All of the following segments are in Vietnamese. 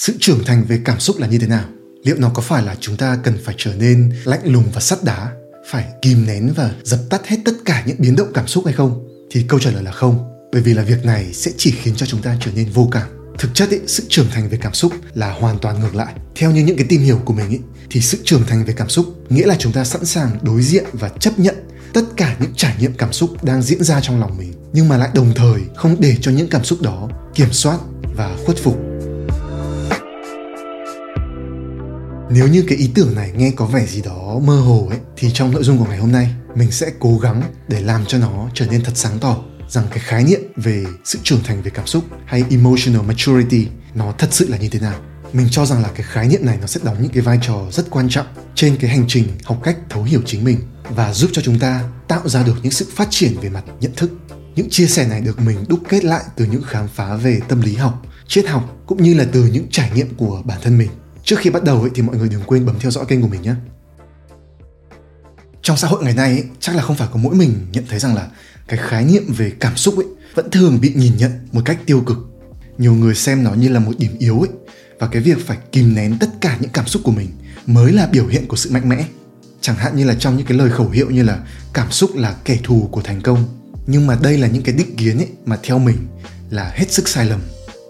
sự trưởng thành về cảm xúc là như thế nào? Liệu nó có phải là chúng ta cần phải trở nên lạnh lùng và sắt đá phải kìm nén và dập tắt hết tất cả những biến động cảm xúc hay không? Thì câu trả lời là không bởi vì là việc này sẽ chỉ khiến cho chúng ta trở nên vô cảm. Thực chất ý, sự trưởng thành về cảm xúc là hoàn toàn ngược lại. Theo như những cái tìm hiểu của mình ý, thì sự trưởng thành về cảm xúc nghĩa là chúng ta sẵn sàng đối diện và chấp nhận tất cả những trải nghiệm cảm xúc đang diễn ra trong lòng mình nhưng mà lại đồng thời không để cho những cảm xúc đó kiểm soát và khuất phục. Nếu như cái ý tưởng này nghe có vẻ gì đó mơ hồ ấy, thì trong nội dung của ngày hôm nay, mình sẽ cố gắng để làm cho nó trở nên thật sáng tỏ rằng cái khái niệm về sự trưởng thành về cảm xúc hay emotional maturity nó thật sự là như thế nào. Mình cho rằng là cái khái niệm này nó sẽ đóng những cái vai trò rất quan trọng trên cái hành trình học cách thấu hiểu chính mình và giúp cho chúng ta tạo ra được những sự phát triển về mặt nhận thức. Những chia sẻ này được mình đúc kết lại từ những khám phá về tâm lý học, triết học, cũng như là từ những trải nghiệm của bản thân mình trước khi bắt đầu ấy, thì mọi người đừng quên bấm theo dõi kênh của mình nhé. Trong xã hội ngày nay ấy, chắc là không phải có mỗi mình nhận thấy rằng là cái khái niệm về cảm xúc ấy vẫn thường bị nhìn nhận một cách tiêu cực. Nhiều người xem nó như là một điểm yếu ấy và cái việc phải kìm nén tất cả những cảm xúc của mình mới là biểu hiện của sự mạnh mẽ. Chẳng hạn như là trong những cái lời khẩu hiệu như là cảm xúc là kẻ thù của thành công. Nhưng mà đây là những cái định kiến ấy mà theo mình là hết sức sai lầm.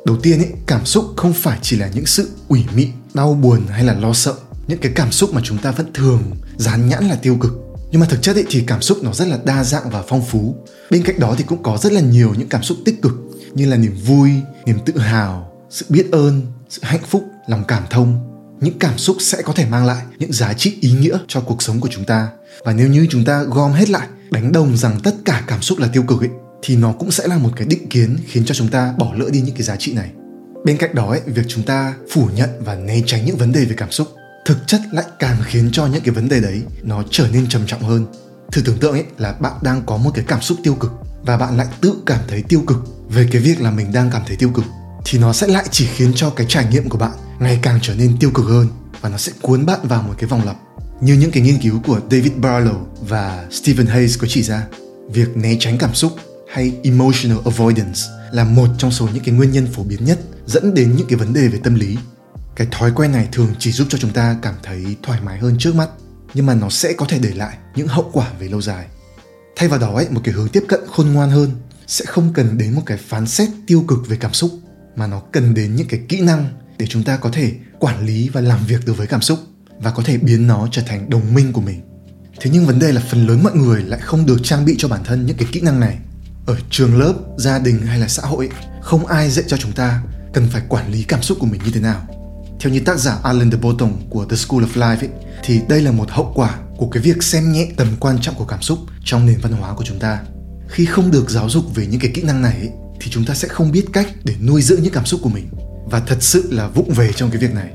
Đầu tiên ấy cảm xúc không phải chỉ là những sự ủy mị đau buồn hay là lo sợ, những cái cảm xúc mà chúng ta vẫn thường dán nhãn là tiêu cực. Nhưng mà thực chất ấy thì cảm xúc nó rất là đa dạng và phong phú. Bên cạnh đó thì cũng có rất là nhiều những cảm xúc tích cực, như là niềm vui, niềm tự hào, sự biết ơn, sự hạnh phúc, lòng cảm thông. Những cảm xúc sẽ có thể mang lại những giá trị ý nghĩa cho cuộc sống của chúng ta. Và nếu như chúng ta gom hết lại, đánh đồng rằng tất cả cảm xúc là tiêu cực ấy thì nó cũng sẽ là một cái định kiến khiến cho chúng ta bỏ lỡ đi những cái giá trị này bên cạnh đó ấy, việc chúng ta phủ nhận và né tránh những vấn đề về cảm xúc thực chất lại càng khiến cho những cái vấn đề đấy nó trở nên trầm trọng hơn. Thử tưởng tượng ấy là bạn đang có một cái cảm xúc tiêu cực và bạn lại tự cảm thấy tiêu cực về cái việc là mình đang cảm thấy tiêu cực thì nó sẽ lại chỉ khiến cho cái trải nghiệm của bạn ngày càng trở nên tiêu cực hơn và nó sẽ cuốn bạn vào một cái vòng lặp. Như những cái nghiên cứu của David Barlow và Stephen Hayes có chỉ ra việc né tránh cảm xúc hay emotional avoidance là một trong số những cái nguyên nhân phổ biến nhất dẫn đến những cái vấn đề về tâm lý. Cái thói quen này thường chỉ giúp cho chúng ta cảm thấy thoải mái hơn trước mắt nhưng mà nó sẽ có thể để lại những hậu quả về lâu dài. Thay vào đó ấy, một cái hướng tiếp cận khôn ngoan hơn sẽ không cần đến một cái phán xét tiêu cực về cảm xúc mà nó cần đến những cái kỹ năng để chúng ta có thể quản lý và làm việc đối với cảm xúc và có thể biến nó trở thành đồng minh của mình. Thế nhưng vấn đề là phần lớn mọi người lại không được trang bị cho bản thân những cái kỹ năng này. Ở trường lớp gia đình hay là xã hội không ai dạy cho chúng ta cần phải quản lý cảm xúc của mình như thế nào. Theo như tác giả Alan de Botton của The School of Life ấy, thì đây là một hậu quả của cái việc xem nhẹ tầm quan trọng của cảm xúc trong nền văn hóa của chúng ta. Khi không được giáo dục về những cái kỹ năng này ấy, thì chúng ta sẽ không biết cách để nuôi dưỡng những cảm xúc của mình. Và thật sự là vụng về trong cái việc này.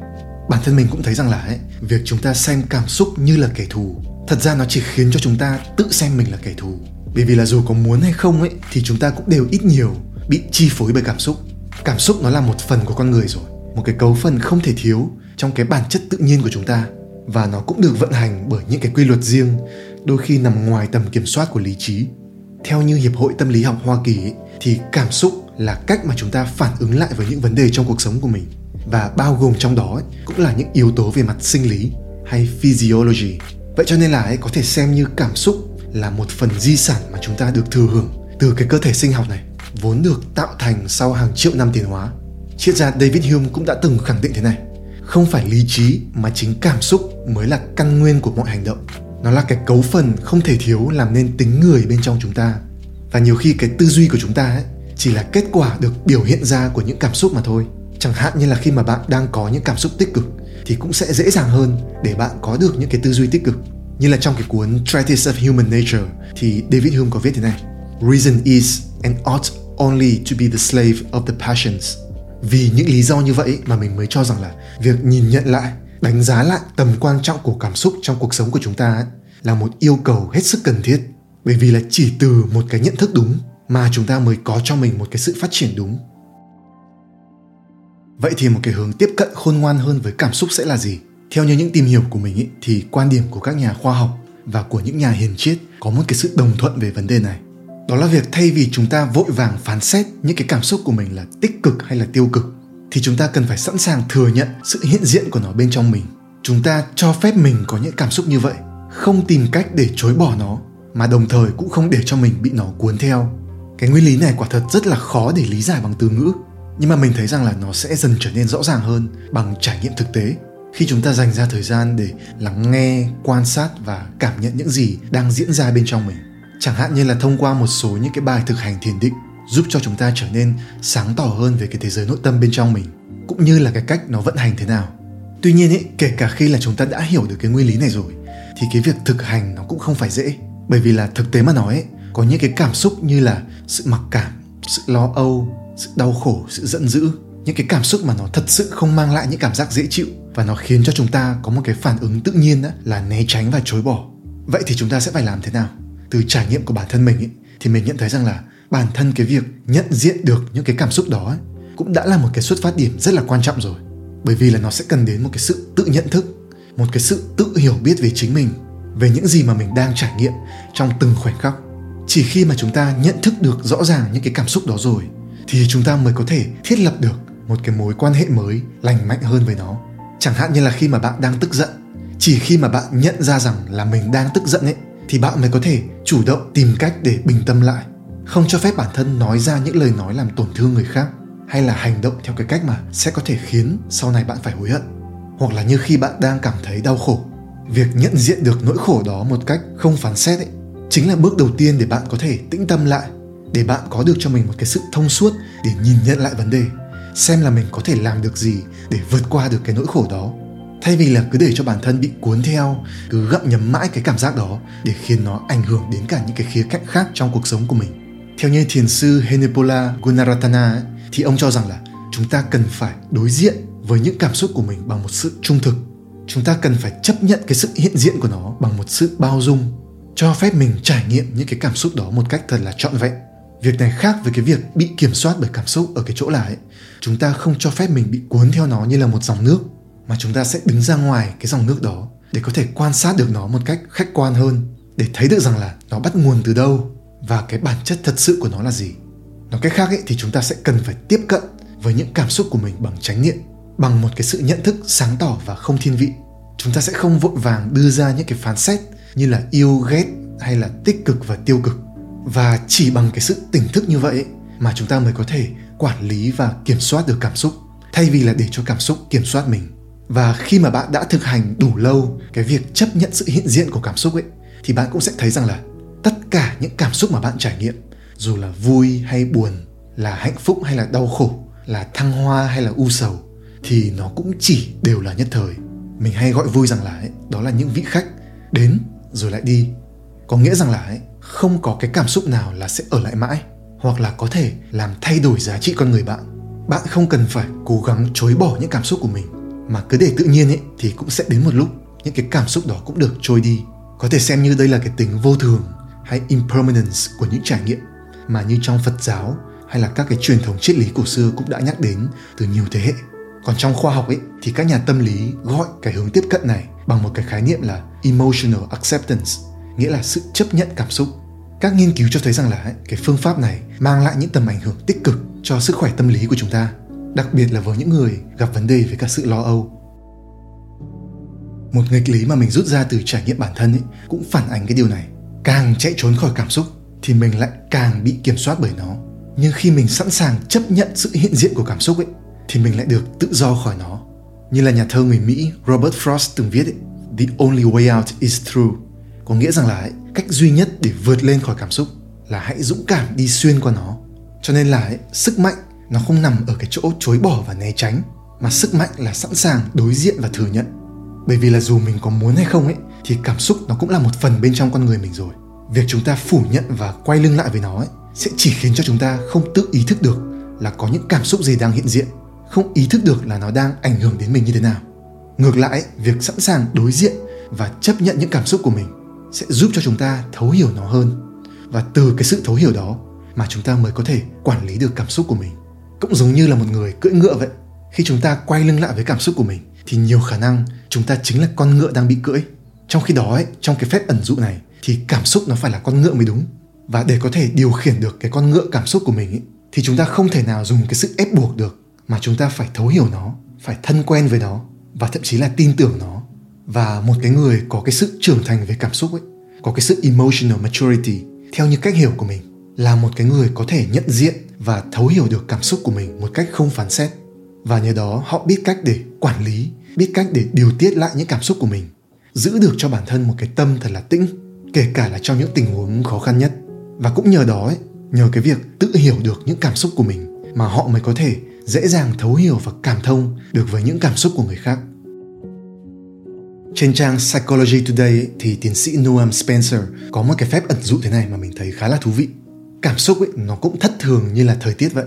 Bản thân mình cũng thấy rằng là ấy, việc chúng ta xem cảm xúc như là kẻ thù thật ra nó chỉ khiến cho chúng ta tự xem mình là kẻ thù. Bởi vì là dù có muốn hay không ấy thì chúng ta cũng đều ít nhiều bị chi phối bởi cảm xúc cảm xúc nó là một phần của con người rồi một cái cấu phần không thể thiếu trong cái bản chất tự nhiên của chúng ta. Và nó cũng được vận hành bởi những cái quy luật riêng đôi khi nằm ngoài tầm kiểm soát của lý trí. Theo như hiệp hội tâm lý học hoa kỳ ấy, thì cảm xúc là cách mà chúng ta phản ứng lại với những vấn đề trong cuộc sống của mình. Và bao gồm trong đó ấy, cũng là những yếu tố về mặt sinh lý hay physiology. Vậy cho nên là ấy, có thể xem như cảm xúc là một phần di sản mà chúng ta được thừa hưởng từ cái cơ thể sinh học này vốn được tạo thành sau hàng triệu năm tiến hóa. Triết gia david hume cũng đã từng khẳng định thế này. Không phải lý trí mà chính cảm xúc mới là căn nguyên của mọi hành động. Nó là cái cấu phần không thể thiếu làm nên tính người bên trong chúng ta. Và nhiều khi cái tư duy của chúng ta ấy, chỉ là kết quả được biểu hiện ra của những cảm xúc mà thôi. Chẳng hạn như là khi mà bạn đang có những cảm xúc tích cực, thì cũng sẽ dễ dàng hơn để bạn có được những cái tư duy tích cực. Như là trong cái cuốn Treatise of Human Nature, thì David Hume có viết thế này, Reason is and ought only to be the slave of the passions. Vì những lý do như vậy mà mình mới cho rằng là việc nhìn nhận lại đánh giá lại tầm quan trọng của cảm xúc trong cuộc sống của chúng ta ấy, là một yêu cầu hết sức cần thiết. Bởi vì là chỉ từ một cái nhận thức đúng mà chúng ta mới có cho mình một cái sự phát triển đúng. Vậy thì một cái hướng tiếp cận khôn ngoan hơn với cảm xúc sẽ là gì? Theo như những tìm hiểu của mình ý, thì quan điểm của các nhà khoa học và của những nhà hiền triết có một cái sự đồng thuận về vấn đề này đó là việc thay vì chúng ta vội vàng phán xét những cái cảm xúc của mình là tích cực hay là tiêu cực, thì chúng ta cần phải sẵn sàng thừa nhận sự hiện diện của nó bên trong mình. Chúng ta cho phép mình có những cảm xúc như vậy, không tìm cách để chối bỏ nó, mà đồng thời cũng không để cho mình bị nó cuốn theo. Cái nguyên lý này quả thật rất là khó để lý giải bằng từ ngữ, nhưng mà mình thấy rằng là nó sẽ dần trở nên rõ ràng hơn bằng trải nghiệm thực tế. Khi chúng ta dành ra thời gian để lắng nghe, quan sát và cảm nhận những gì đang diễn ra bên trong mình chẳng hạn như là thông qua một số những cái bài thực hành thiền định giúp cho chúng ta trở nên sáng tỏ hơn về cái thế giới nội tâm bên trong mình cũng như là cái cách nó vận hành thế nào. Tuy nhiên ý, kể cả khi là chúng ta đã hiểu được cái nguyên lý này rồi thì cái việc thực hành nó cũng không phải dễ. Bởi vì là thực tế mà nói ý, có những cái cảm xúc như là sự mặc cảm sự lo âu sự đau khổ sự giận dữ những cái cảm xúc mà nó thật sự không mang lại những cảm giác dễ chịu và nó khiến cho chúng ta có một cái phản ứng tự nhiên đó là né tránh và chối bỏ. Vậy thì chúng ta sẽ phải làm thế nào? Từ trải nghiệm của bản thân mình ấy, thì mình nhận thấy rằng là bản thân cái việc nhận diện được những cái cảm xúc đó ấy, cũng đã là một cái xuất phát điểm rất là quan trọng rồi. Bởi vì là nó sẽ cần đến một cái sự tự nhận thức một cái sự tự hiểu biết về chính mình về những gì mà mình đang trải nghiệm trong từng khoảnh khắc. Chỉ khi mà chúng ta nhận thức được rõ ràng những cái cảm xúc đó rồi thì chúng ta mới có thể thiết lập được một cái mối quan hệ mới lành mạnh hơn với nó. Chẳng hạn như là khi mà bạn đang tức giận chỉ khi mà bạn nhận ra rằng là mình đang tức giận ấy thì bạn mới có thể chủ động tìm cách để bình tâm lại, không cho phép bản thân nói ra những lời nói làm tổn thương người khác, hay là hành động theo cái cách mà sẽ có thể khiến sau này bạn phải hối hận, hoặc là như khi bạn đang cảm thấy đau khổ. Việc nhận diện được nỗi khổ đó một cách không phán xét ấy, chính là bước đầu tiên để bạn có thể tĩnh tâm lại, để bạn có được cho mình một cái sự thông suốt để nhìn nhận lại vấn đề, xem là mình có thể làm được gì để vượt qua được cái nỗi khổ đó thay vì là cứ để cho bản thân bị cuốn theo cứ gặm nhấm mãi cái cảm giác đó để khiến nó ảnh hưởng đến cả những cái khía cạnh khác trong cuộc sống của mình. Theo như thiền sư Henepola Gunaratana ấy, thì ông cho rằng là chúng ta cần phải đối diện với những cảm xúc của mình bằng một sự trung thực. Chúng ta cần phải chấp nhận cái sự hiện diện của nó bằng một sự bao dung cho phép mình trải nghiệm những cái cảm xúc đó một cách thật là trọn vẹn. Việc này khác với cái việc bị kiểm soát bởi cảm xúc ở cái chỗ là ấy chúng ta không cho phép mình bị cuốn theo nó như là một dòng nước mà chúng ta sẽ đứng ra ngoài cái dòng nước đó để có thể quan sát được nó một cách khách quan hơn để thấy được rằng là nó bắt nguồn từ đâu và cái bản chất thật sự của nó là gì. Nói cách khác ấy, thì chúng ta sẽ cần phải tiếp cận với những cảm xúc của mình bằng chánh niệm bằng một cái sự nhận thức sáng tỏ và không thiên vị. Chúng ta sẽ không vội vàng đưa ra những cái phán xét như là yêu ghét hay là tích cực và tiêu cực. Và chỉ bằng cái sự tỉnh thức như vậy mà chúng ta mới có thể quản lý và kiểm soát được cảm xúc thay vì là để cho cảm xúc kiểm soát mình và khi mà bạn đã thực hành đủ lâu cái việc chấp nhận sự hiện diện của cảm xúc ấy thì bạn cũng sẽ thấy rằng là tất cả những cảm xúc mà bạn trải nghiệm dù là vui hay buồn là hạnh phúc hay là đau khổ là thăng hoa hay là u sầu thì nó cũng chỉ đều là nhất thời. Mình hay gọi vui rằng là ấy, đó là những vị khách đến rồi lại đi. Có nghĩa rằng là ấy, không có cái cảm xúc nào là sẽ ở lại mãi hoặc là có thể làm thay đổi giá trị con người bạn. Bạn không cần phải cố gắng chối bỏ những cảm xúc của mình mà cứ để tự nhiên ấy thì cũng sẽ đến một lúc những cái cảm xúc đó cũng được trôi đi có thể xem như đây là cái tính vô thường hay impermanence của những trải nghiệm mà như trong Phật giáo hay là các cái truyền thống triết lý cổ xưa cũng đã nhắc đến từ nhiều thế hệ. Còn trong khoa học ấy thì các nhà tâm lý gọi cái hướng tiếp cận này bằng một cái khái niệm là emotional acceptance, nghĩa là sự chấp nhận cảm xúc. Các nghiên cứu cho thấy rằng là cái phương pháp này mang lại những tầm ảnh hưởng tích cực cho sức khỏe tâm lý của chúng ta, đặc biệt là với những người gặp vấn đề về các sự lo âu. Một nghịch lý mà mình rút ra từ trải nghiệm bản thân ấy cũng phản ánh cái điều này. Càng chạy trốn khỏi cảm xúc thì mình lại càng bị kiểm soát bởi nó nhưng khi mình sẵn sàng chấp nhận sự hiện diện của cảm xúc ấy thì mình lại được tự do khỏi nó như là nhà thơ người mỹ robert frost từng viết ấy, the only way out is through có nghĩa rằng là ấy, cách duy nhất để vượt lên khỏi cảm xúc là hãy dũng cảm đi xuyên qua nó cho nên là ấy, sức mạnh nó không nằm ở cái chỗ chối bỏ và né tránh mà sức mạnh là sẵn sàng đối diện và thừa nhận. Bởi vì là dù mình có muốn hay không ấy thì cảm xúc nó cũng là một phần bên trong con người mình rồi. Việc chúng ta phủ nhận và quay lưng lại với nó ấy, sẽ chỉ khiến cho chúng ta không tự ý thức được là có những cảm xúc gì đang hiện diện không ý thức được là nó đang ảnh hưởng đến mình như thế nào. Ngược lại việc sẵn sàng đối diện và chấp nhận những cảm xúc của mình sẽ giúp cho chúng ta thấu hiểu nó hơn. Và từ cái sự thấu hiểu đó mà chúng ta mới có thể quản lý được cảm xúc của mình cũng giống như là một người cưỡi ngựa vậy. Khi chúng ta quay lưng lại với cảm xúc của mình thì nhiều khả năng chúng ta chính là con ngựa đang bị cưỡi. Trong khi đó ấy, trong cái phép ẩn dụ này thì cảm xúc nó phải là con ngựa mới đúng. Và để có thể điều khiển được cái con ngựa cảm xúc của mình ấy, thì chúng ta không thể nào dùng cái sự ép buộc được mà chúng ta phải thấu hiểu nó phải thân quen với nó và thậm chí là tin tưởng nó. Và một cái người có cái sự trưởng thành về cảm xúc ấy có cái sự emotional maturity theo như cách hiểu của mình là một cái người có thể nhận diện và thấu hiểu được cảm xúc của mình một cách không phán xét. Và nhờ đó họ biết cách để quản lý biết cách để điều tiết lại những cảm xúc của mình giữ được cho bản thân một cái tâm thật là tĩnh kể cả là trong những tình huống khó khăn nhất. Và cũng nhờ đó ấy, nhờ cái việc tự hiểu được những cảm xúc của mình mà họ mới có thể dễ dàng thấu hiểu và cảm thông được với những cảm xúc của người khác. Trên trang Psychology Today ấy, thì tiến sĩ Noam Spencer có một cái phép ẩn dụ thế này mà mình thấy khá là thú vị. Cảm xúc ấy, nó cũng thất thường như là thời tiết vậy.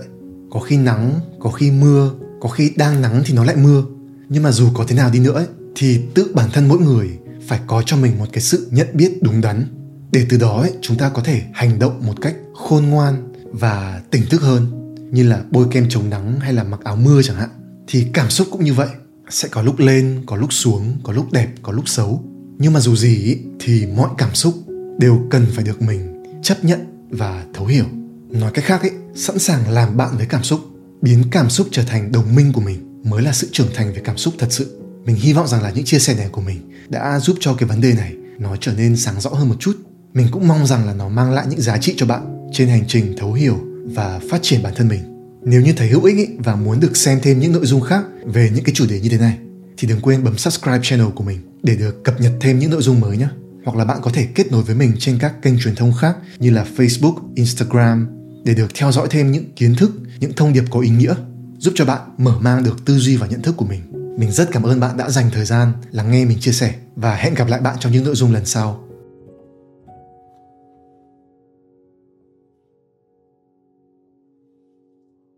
Có khi nắng, có khi mưa, có khi đang nắng thì nó lại mưa. Nhưng mà dù có thế nào đi nữa ấy, thì tự bản thân mỗi người phải có cho mình một cái sự nhận biết đúng đắn để từ đó ấy, chúng ta có thể hành động một cách khôn ngoan và tỉnh thức hơn như là bôi kem chống nắng hay là mặc áo mưa chẳng hạn thì cảm xúc cũng như vậy sẽ có lúc lên có lúc xuống có lúc đẹp có lúc xấu nhưng mà dù gì ấy, thì mọi cảm xúc đều cần phải được mình chấp nhận và thấu hiểu. Nói cách khác ấy sẵn sàng làm bạn với cảm xúc biến cảm xúc trở thành đồng minh của mình mới là sự trưởng thành về cảm xúc thật sự. Mình hy vọng rằng là những chia sẻ này của mình đã giúp cho cái vấn đề này nó trở nên sáng rõ hơn một chút. Mình cũng mong rằng là nó mang lại những giá trị cho bạn trên hành trình thấu hiểu và phát triển bản thân mình. Nếu như thấy hữu ích ý, và muốn được xem thêm những nội dung khác về những cái chủ đề như thế này thì đừng quên bấm subscribe channel của mình để được cập nhật thêm những nội dung mới nhé. Hoặc là bạn có thể kết nối với mình trên các kênh truyền thông khác như là Facebook, Instagram để được theo dõi thêm những kiến thức, những thông điệp có ý nghĩa giúp cho bạn mở mang được tư duy và nhận thức của mình. Mình rất cảm ơn bạn đã dành thời gian lắng nghe mình chia sẻ và hẹn gặp lại bạn trong những nội dung lần sau.